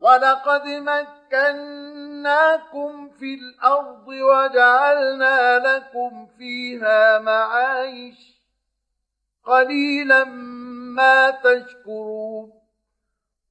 ولقد مكناكم في الأرض وجعلنا لكم فيها معايش قليلا ما تشكرون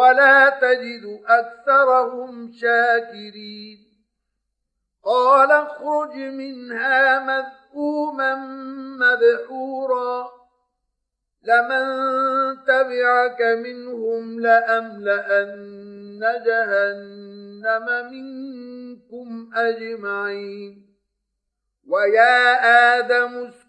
ولا تجد أكثرهم شاكرين. قال اخرج منها مذءوما مدحورا لمن تبعك منهم لأملأن جهنم منكم أجمعين. ويا آدم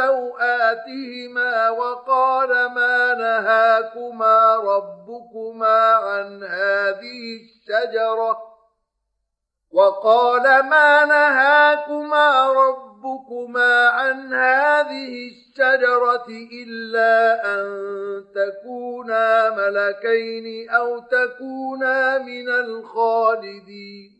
سوآتهما وقال ما نهاكما ربكما عن هذه الشجرة وقال ما نهاكما ربكما عن هذه الشجرة إلا أن تكونا ملكين أو تكونا من الخالدين.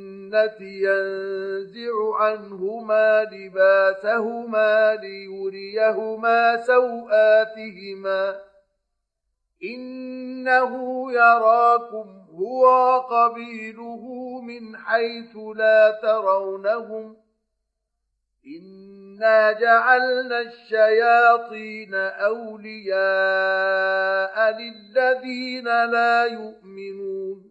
ينزع عنهما لباسهما ليريهما سوآتهما إنه يراكم هو وقبيله من حيث لا ترونهم إنا جعلنا الشياطين أولياء للذين لا يؤمنون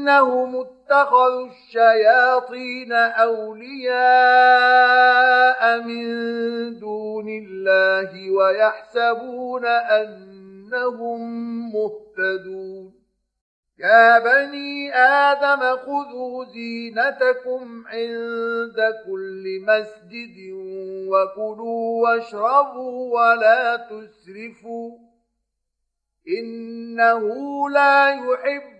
إنهم اتخذوا الشياطين أولياء من دون الله ويحسبون أنهم مهتدون. يا بني آدم خذوا زينتكم عند كل مسجد وكلوا واشربوا ولا تسرفوا. إنه لا يحب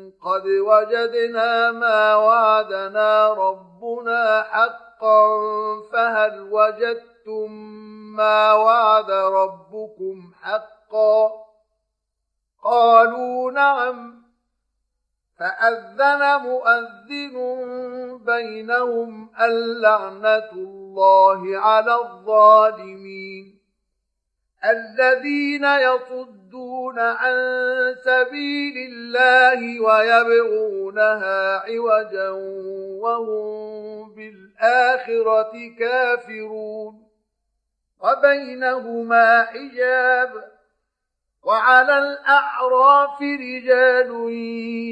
قد وجدنا ما وعدنا ربنا حقا فهل وجدتم ما وعد ربكم حقا؟ قالوا نعم. فأذن مؤذن بينهم اللعنة الله على الظالمين. الذين يصدون عن سبيل الله ويبغونها عوجا وهم بالآخرة كافرون. وبينهما حجاب. وعلى الأعراف رجال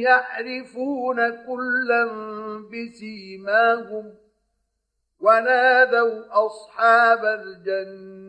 يعرفون كلا بسيماهم. ونادوا أصحاب الجنة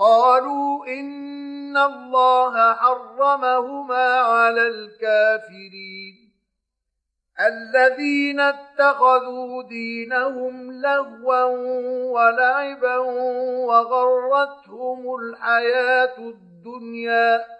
قالوا إن الله حرمهما على الكافرين. الذين اتخذوا دينهم لهوا ولعبا وغرتهم الحياة الدنيا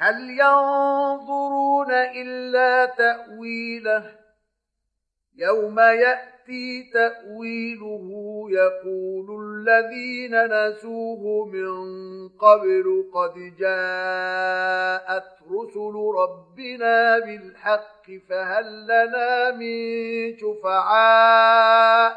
هل ينظرون إلا تأويله؟ يوم يأتي تأويله يقول الذين نسوه من قبل قد جاءت رسل ربنا بالحق فهل لنا من شفعاء؟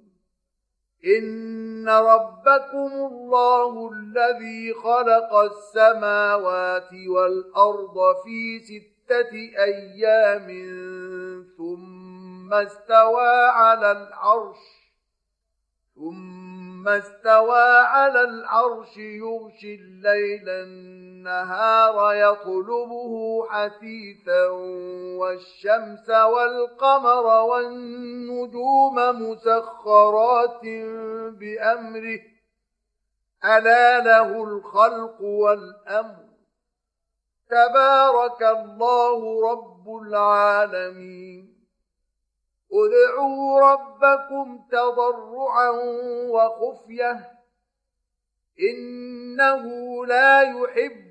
إن ربكم الله الذي خلق السماوات والأرض في ستة أيام ثم استوى على العرش ثم استوى على العرش يغشي الليل النهار يطلبه حثيثا والشمس والقمر والنجوم مسخرات بأمره. ألا له الخلق والأمر. تبارك الله رب العالمين. ادعوا ربكم تضرعا وخفية. إنه لا يحب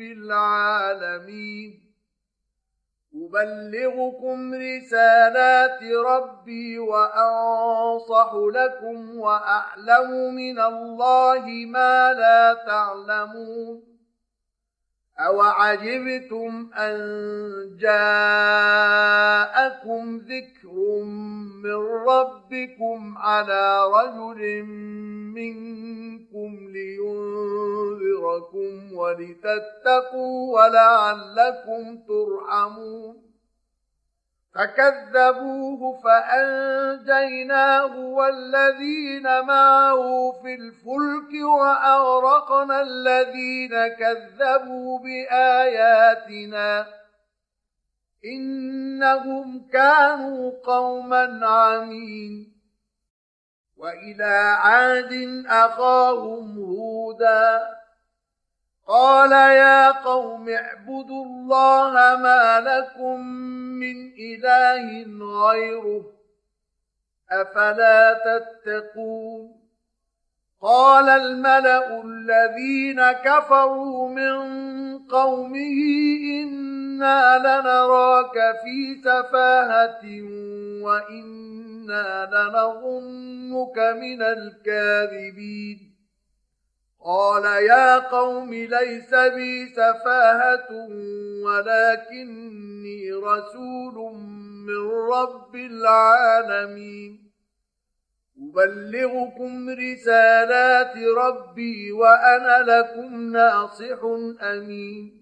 العالمين. أبلغكم رسالات ربي وأنصح لكم وأعلم من الله ما لا تعلمون. أوعجبتم أن جاءكم ذكر من ربكم على رجل منكم لينذركم ولتتقوا ولعلكم ترحمون فكذبوه فأنجيناه والذين معه في الفلك وأغرقنا الذين كذبوا بآياتنا إنهم كانوا قوما عمين وإلى عاد أخاهم هودا قال يا قوم اعبدوا الله ما لكم من إله غيره أفلا تتقون قال الملأ الذين كفروا من قومه إنا لنراك في سفاهة وإنا لنظنك من الكاذبين قال يا قوم ليس بي سفاهة ولكني رسول من رب العالمين أبلغكم رسالات ربي وأنا لكم ناصح أمين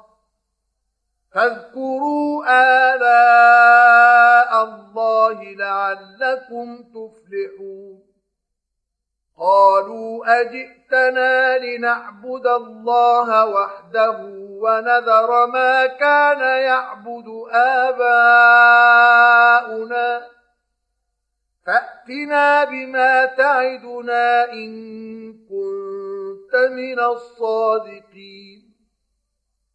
فاذكروا آلاء الله لعلكم تفلحون. قالوا أجئتنا لنعبد الله وحده ونذر ما كان يعبد آباؤنا. فأتنا بما تعدنا إن كنت من الصادقين.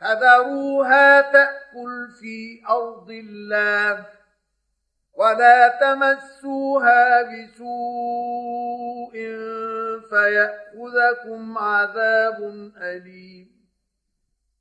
فذروها تأكل في أرض الله ولا تمسوها بسوء فيأخذكم عذاب أليم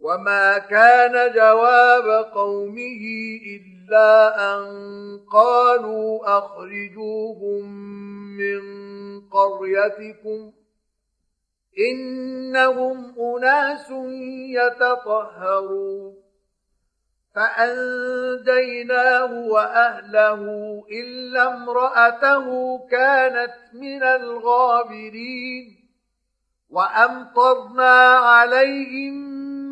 وما كان جواب قومه إلا أن قالوا أخرجوهم من قريتكم إنهم أناس يتطهرون فأنجيناه وأهله إلا امرأته كانت من الغابرين وأمطرنا عليهم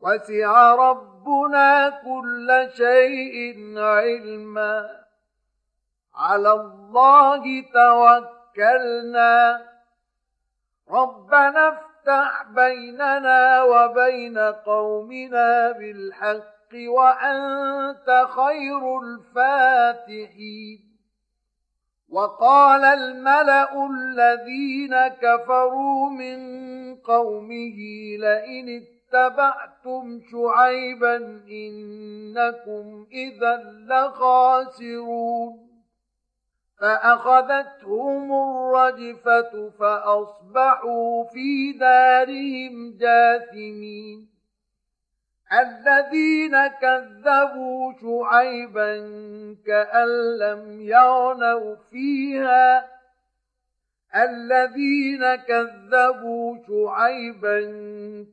وسع ربنا كل شيء علما. على الله توكلنا. ربنا افتح بيننا وبين قومنا بالحق وأنت خير الفاتحين. وقال الملأ الذين كفروا من قومه لئن اتبعتم شعيبا إنكم إذا لخاسرون. فأخذتهم الرجفة فأصبحوا في دارهم جاثمين. الذين كذبوا شعيبا كأن لم يغنوا فيها. الذين كذبوا شعيبا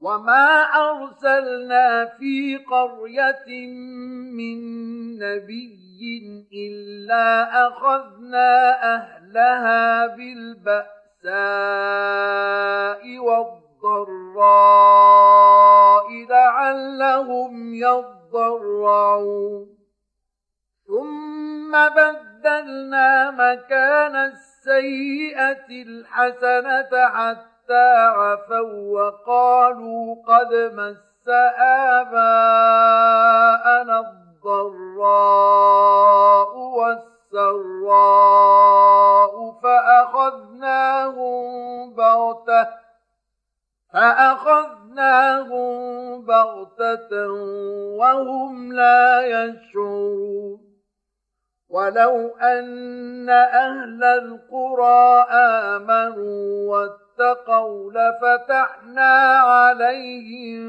وما أرسلنا في قرية من نبي إلا أخذنا أهلها بالبأساء والضراء لعلهم يضرعون ثم بدلنا مكان السيئة الحسنة حتى حتى وقالوا قد مس آباءنا الضراء والسراء فأخذناهم بغتة فأخذناهم بغتة وهم لا يشعرون ولو أن أهل القرى آمنوا اتقوا لفتحنا عليهم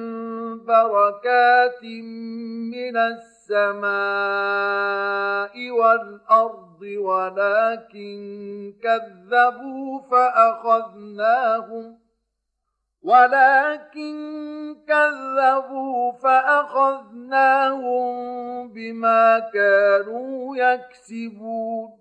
بركات من السماء والأرض ولكن كذبوا فأخذناهم ولكن كذبوا فأخذناهم بما كانوا يكسبون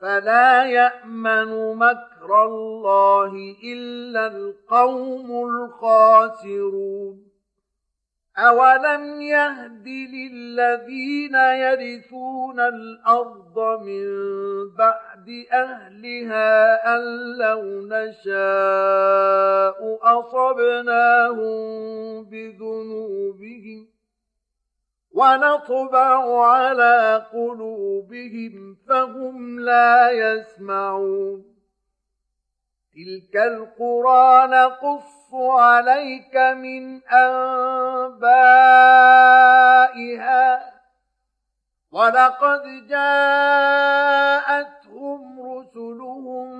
فلا يأمن مكر الله إلا القوم الخاسرون. أولم يهد للذين يرثون الأرض من بعد أهلها أن لو نشاء أصبناهم بذنوبهم ونطبع على قلوبهم فهم لا يسمعون. تلك القرى نقص عليك من أنبائها. ولقد جاءتهم رسلهم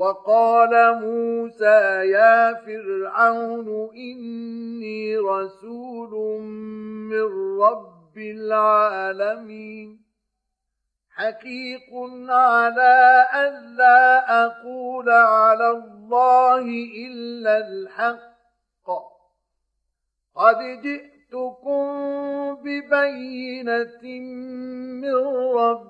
وقال موسى يا فرعون إني رسول من رب العالمين. حقيق على ألا أقول على الله إلا الحق. قد جئتكم ببينة من ربكم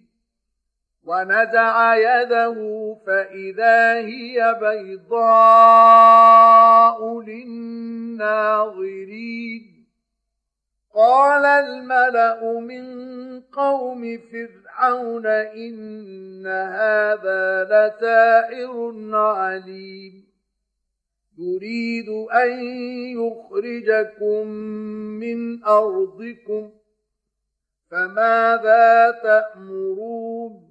ونزع يده فإذا هي بيضاء للناظرين. قال الملأ من قوم فرعون إن هذا لسائر عليم. يريد أن يخرجكم من أرضكم فماذا تأمرون؟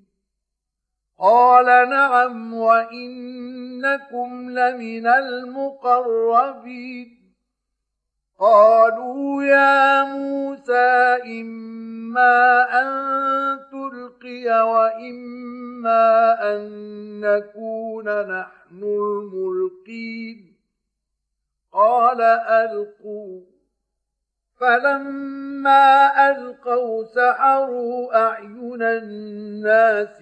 قال نعم وإنكم لمن المقربين. قالوا يا موسى إما أن تلقي وإما أن نكون نحن الملقين. قال ألقوا. فلما ألقوا سحروا أعين الناس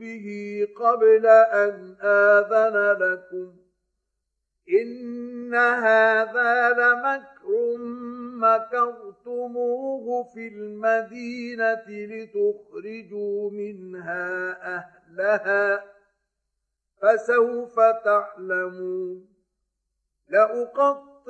به قبل أن آذن لكم إن هذا لمكر مكرتموه في المدينة لتخرجوا منها أهلها فسوف تعلمون.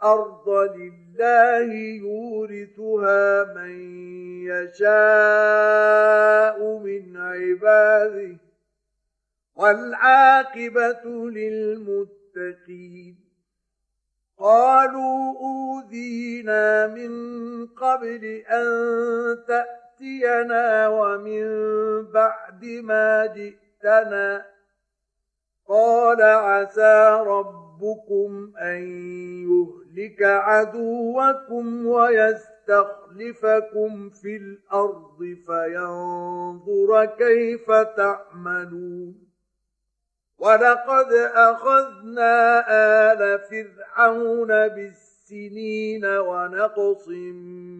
الأرض لله يورثها من يشاء من عباده والعاقبة للمتقين. قالوا أوذينا من قبل أن تأتينا ومن بعد ما جئتنا. قال عسى ربكم أن يهلك عدوكم ويستخلفكم في الأرض فينظر كيف تعملون ولقد أخذنا آل فرعون بالسنين ونقص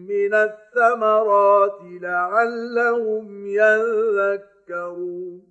من الثمرات لعلهم يذكرون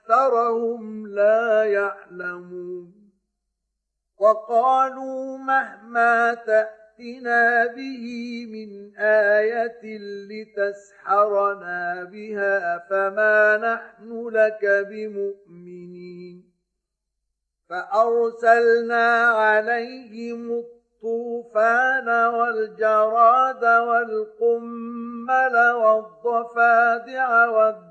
أكثرهم لا يعلمون. وقالوا مهما تأتنا به من آية لتسحرنا بها فما نحن لك بمؤمنين. فأرسلنا عليهم الطوفان والجراد والقمل والضفادع والدم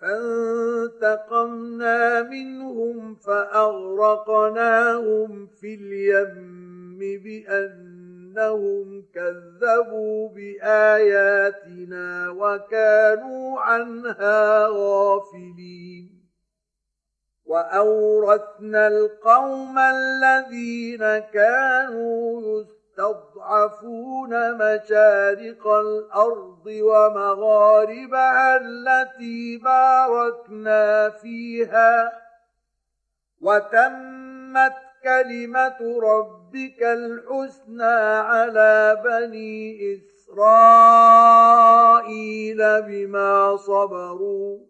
فانتقمنا منهم فأغرقناهم في اليم بأنهم كذبوا بآياتنا وكانوا عنها غافلين. وأورثنا القوم الذين كانوا يستطيعون تضعفون مشارق الأرض ومغاربها التي باركنا فيها وتمت كلمة ربك الحسنى على بني إسرائيل بما صبروا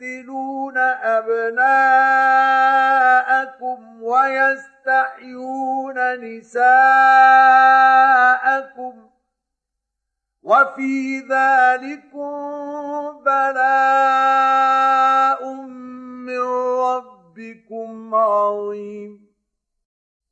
يقتلون أبناءكم ويستحيون نساءكم وفي ذلكم بلاء من ربكم عظيم.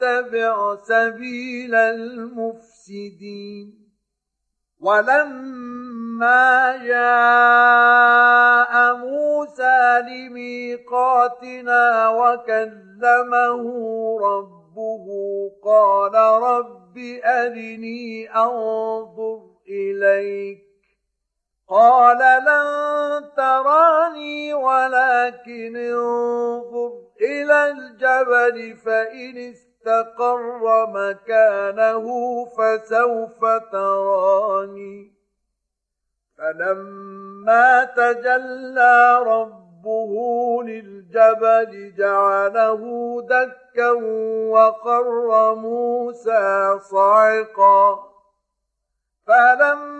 تتبع سبيل المفسدين. ولما جاء موسى لميقاتنا وكلمه ربه قال رب أرني أنظر إليك. قال لن تراني ولكن انظر إلى الجبل فإن استقر مكانه فسوف تراني. فلما تجلى ربه للجبل جعله دكا وقر موسى صعقا. فلما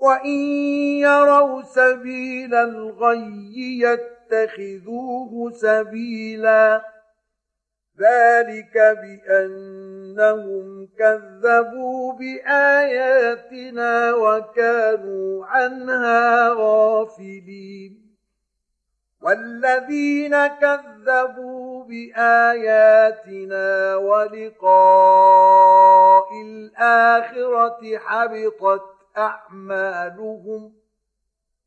وإن يروا سبيل الغي يتخذوه سبيلا ذلك بأنهم كذبوا بآياتنا وكانوا عنها غافلين والذين كذبوا بآياتنا ولقاء الآخرة حبطت أعمالهم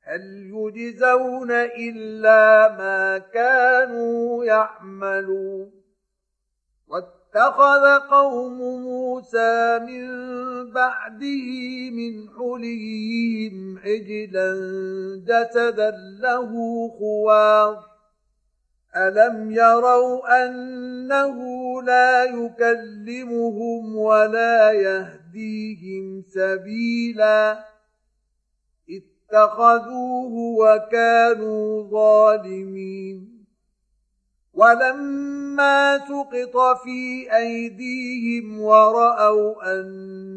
هل يجزون إلا ما كانوا يعملون واتخذ قوم موسى من بعده من حليهم عجلا جسدا له خوار ألم يروا أنه لا يكلمهم ولا يهديهم سبيلا اتخذوه وكانوا ظالمين ولما سقط في أيديهم ورأوا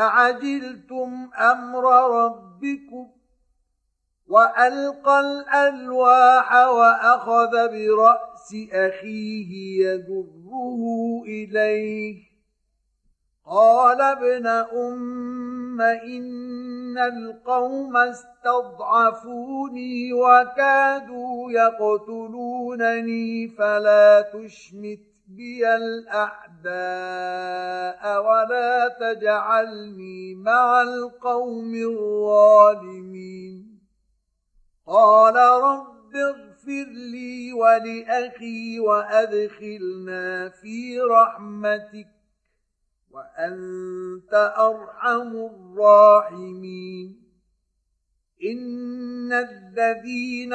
أعجلتم أمر ربكم وألقى الألواح وأخذ برأس أخيه يجره إليه قال ابن أم إن القوم استضعفوني وكادوا يقتلونني فلا تشمت بي الأعداء ولا تجعلني مع القوم الظالمين. قال رب اغفر لي ولأخي وأدخلنا في رحمتك وأنت أرحم الراحمين. إن الذين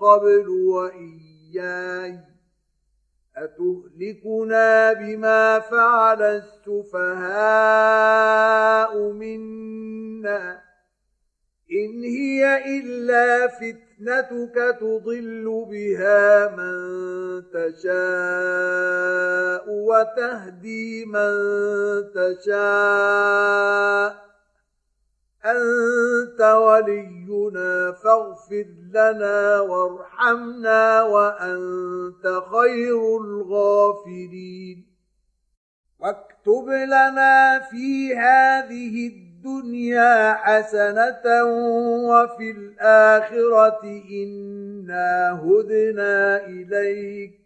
قبل وإياي. أتهلكنا بما فعل السفهاء منا؟ إن هي إلا فتنتك تضل بها من تشاء وتهدي من تشاء. أنت ولينا فاغفر لنا وارحمنا وأنت خير الغافرين. واكتب لنا في هذه الدنيا حسنة وفي الآخرة إنا هدنا إليك.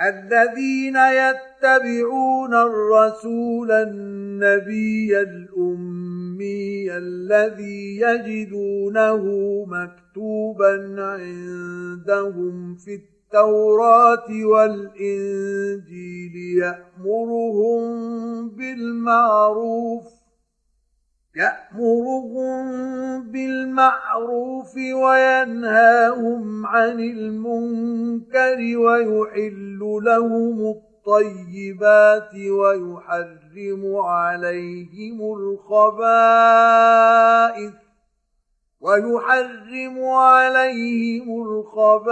الذين يتبعون الرسول النبي الأمي الذي يجدونه مكتوبا عندهم في التوراة والإنجيل يأمرهم بالمعروف يأمرهم بالمعروف وينهاهم عن المنكر ويحل لهم الطيبات ويحرم عليهم الخبائث ويحرم عليهم الخبائث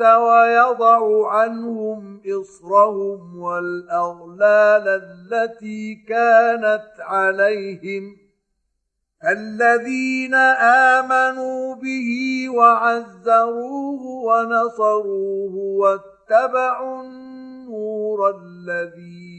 ويضع عنهم إصرهم والأغلال التي كانت عليهم الذين آمنوا به وعزروه ونصروه واتبعوا النور الذي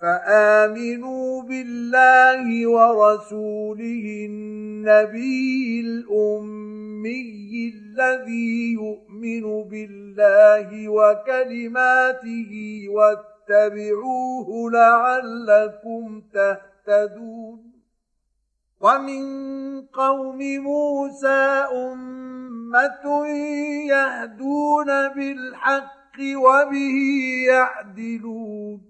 فآمنوا بالله ورسوله النبي الأمي الذي يؤمن بالله وكلماته واتبعوه لعلكم تهتدون ومن قوم موسى أمة يهدون بالحق وبه يعدلون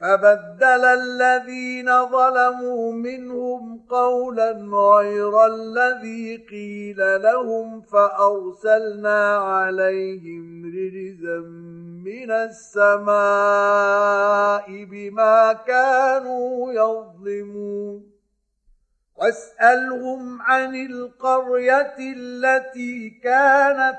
فبدل الذين ظلموا منهم قولا غير الذي قيل لهم فأرسلنا عليهم رجزا من السماء بما كانوا يظلمون. واسألهم عن القرية التي كانت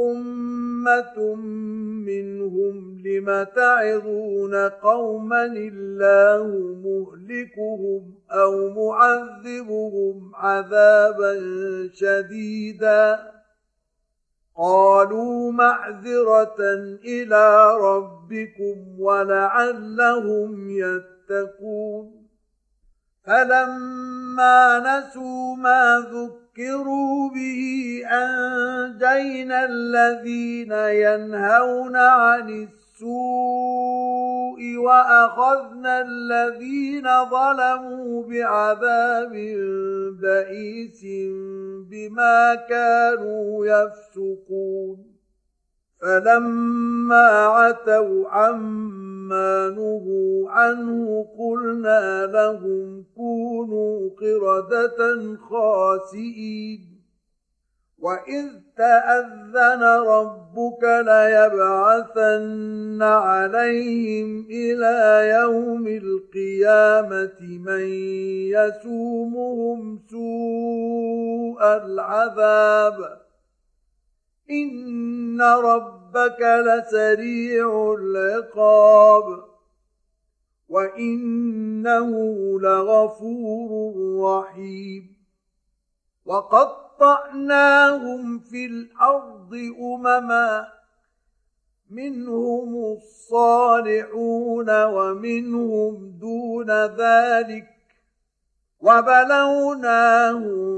أمة منهم لم تعظون قوما الله مهلكهم أو معذبهم عذابا شديدا. قالوا معذرة إلى ربكم ولعلهم يتقون. فلما نسوا ما ذكروا به أنجينا الذين ينهون عن السوء وأخذنا الذين ظلموا بعذاب بئيس بما كانوا يفسقون فلما عتوا عما نهوا عنه قلنا لهم كونوا قردة خاسئين. وإذ تأذن ربك ليبعثن عليهم إلى يوم القيامة من يسومهم سوء العذاب. إن ربك لسريع العقاب وإنه لغفور رحيم وقطعناهم في الأرض امما منهم الصالحون ومنهم دون ذلك وبلوناهم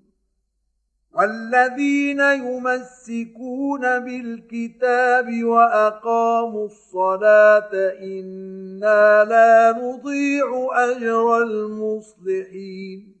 والذين يمسكون بالكتاب وأقاموا الصلاة إنا لا نضيع أجر المصلحين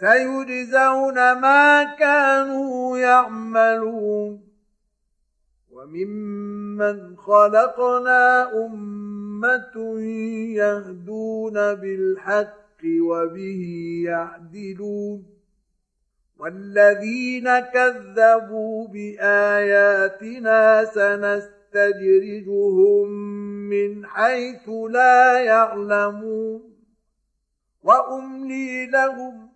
سيجزون ما كانوا يعملون. وممن خلقنا أمة يهدون بالحق وبه يعدلون. والذين كذبوا بآياتنا سنستدرجهم من حيث لا يعلمون. وأملي لهم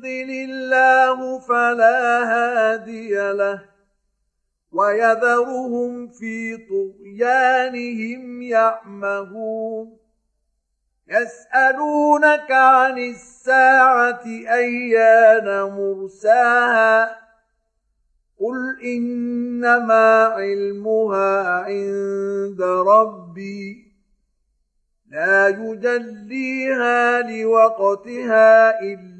يضلل الله فلا هادي له ويذرهم في طغيانهم يعمهون يسالونك عن الساعة ايان مرساها قل انما علمها عند ربي لا يجليها لوقتها الا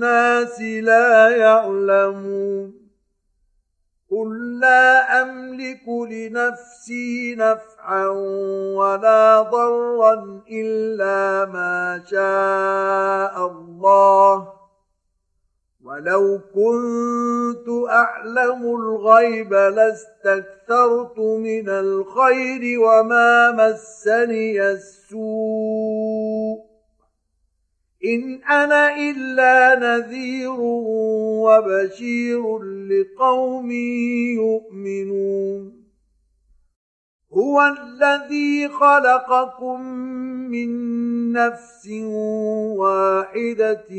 لا يعلمون قل لا أملك لنفسي نفعا ولا ضرا إلا ما شاء الله ولو كنت أعلم الغيب لاستكثرت من الخير وما مسني السوء إن أنا إلا نذير وبشير لقوم يؤمنون. هو الذي خلقكم من نفس واحدة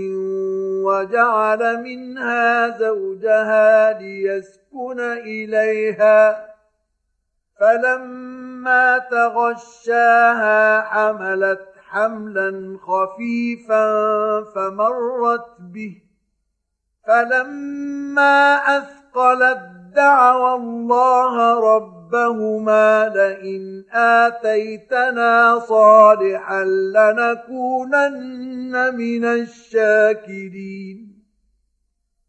وجعل منها زوجها ليسكن إليها. فلما تغشاها حملت حملا خفيفا فمرت به. فلما أثقلت دعوى الله ربهما لئن آتيتنا صالحا لنكونن من الشاكرين.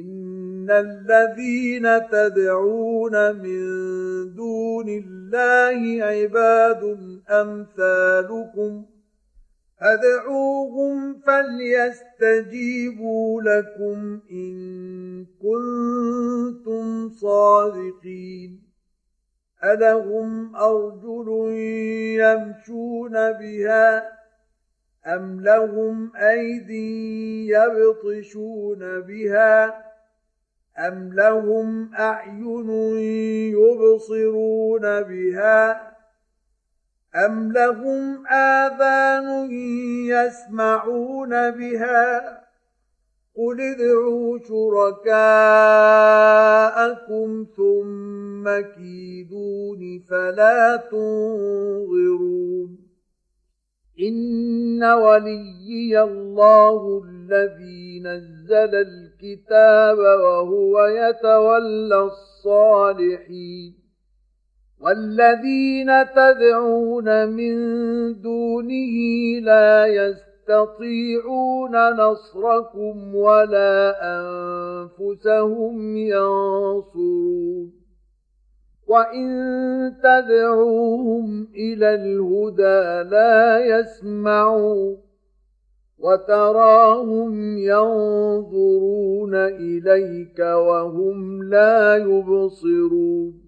إن الذين تدعون من دون الله عباد أمثالكم فادعوهم فليستجيبوا لكم إن كنتم صادقين ألهم أرجل يمشون بها أم لهم أيدي يبطشون بها أم لهم أعين يبصرون بها أم لهم آذان يسمعون بها قل ادعوا شركاءكم ثم كيدون فلا تنظرون إن وليي الله الذي نزل الكتاب وهو يتولى الصالحين والذين تدعون من دونه لا يستطيعون نصركم ولا أنفسهم ينصرون وإن تدعوهم إلى الهدى لا يسمعوا وتراهم ينظرون إليك وهم لا يبصرون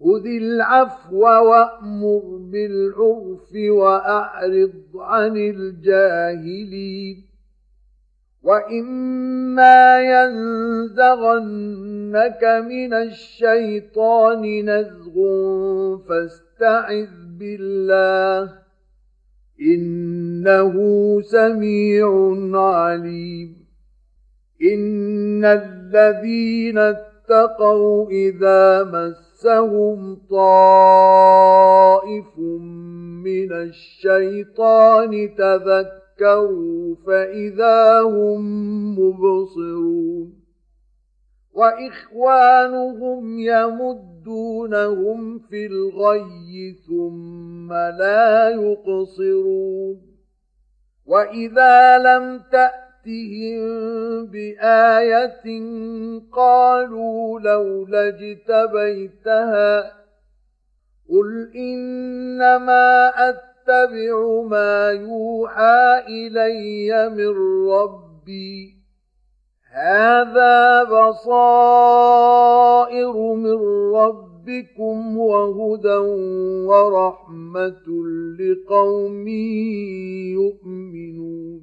خذ العفو وأمر بالعرف وأعرض عن الجاهلين وإما ينزغنك من الشيطان نزغ فاستعذ بالله إنه سميع عليم. إن الذين اتقوا إذا مسهم طائف من الشيطان تذكروا ذكروا فإذا هم مبصرون وإخوانهم يمدونهم في الغي ثم لا يقصرون وإذا لم تأتهم بآية قالوا لولا اجتبيتها قل إنما أت أتبع ما يوحى إلي من ربي. هذا بصائر من ربكم وهدى ورحمة لقوم يؤمنون.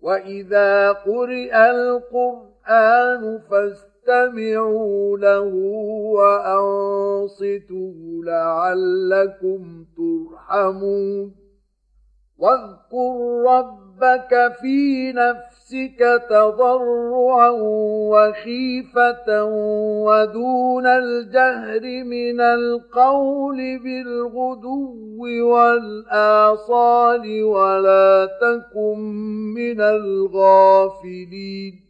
وإذا قرئ القرآن فاستمعوا فاستمعوا له وأنصتوا لعلكم ترحمون. واذكر ربك في نفسك تضرعا وخيفة ودون الجهر من القول بالغدو والآصال ولا تكن من الغافلين.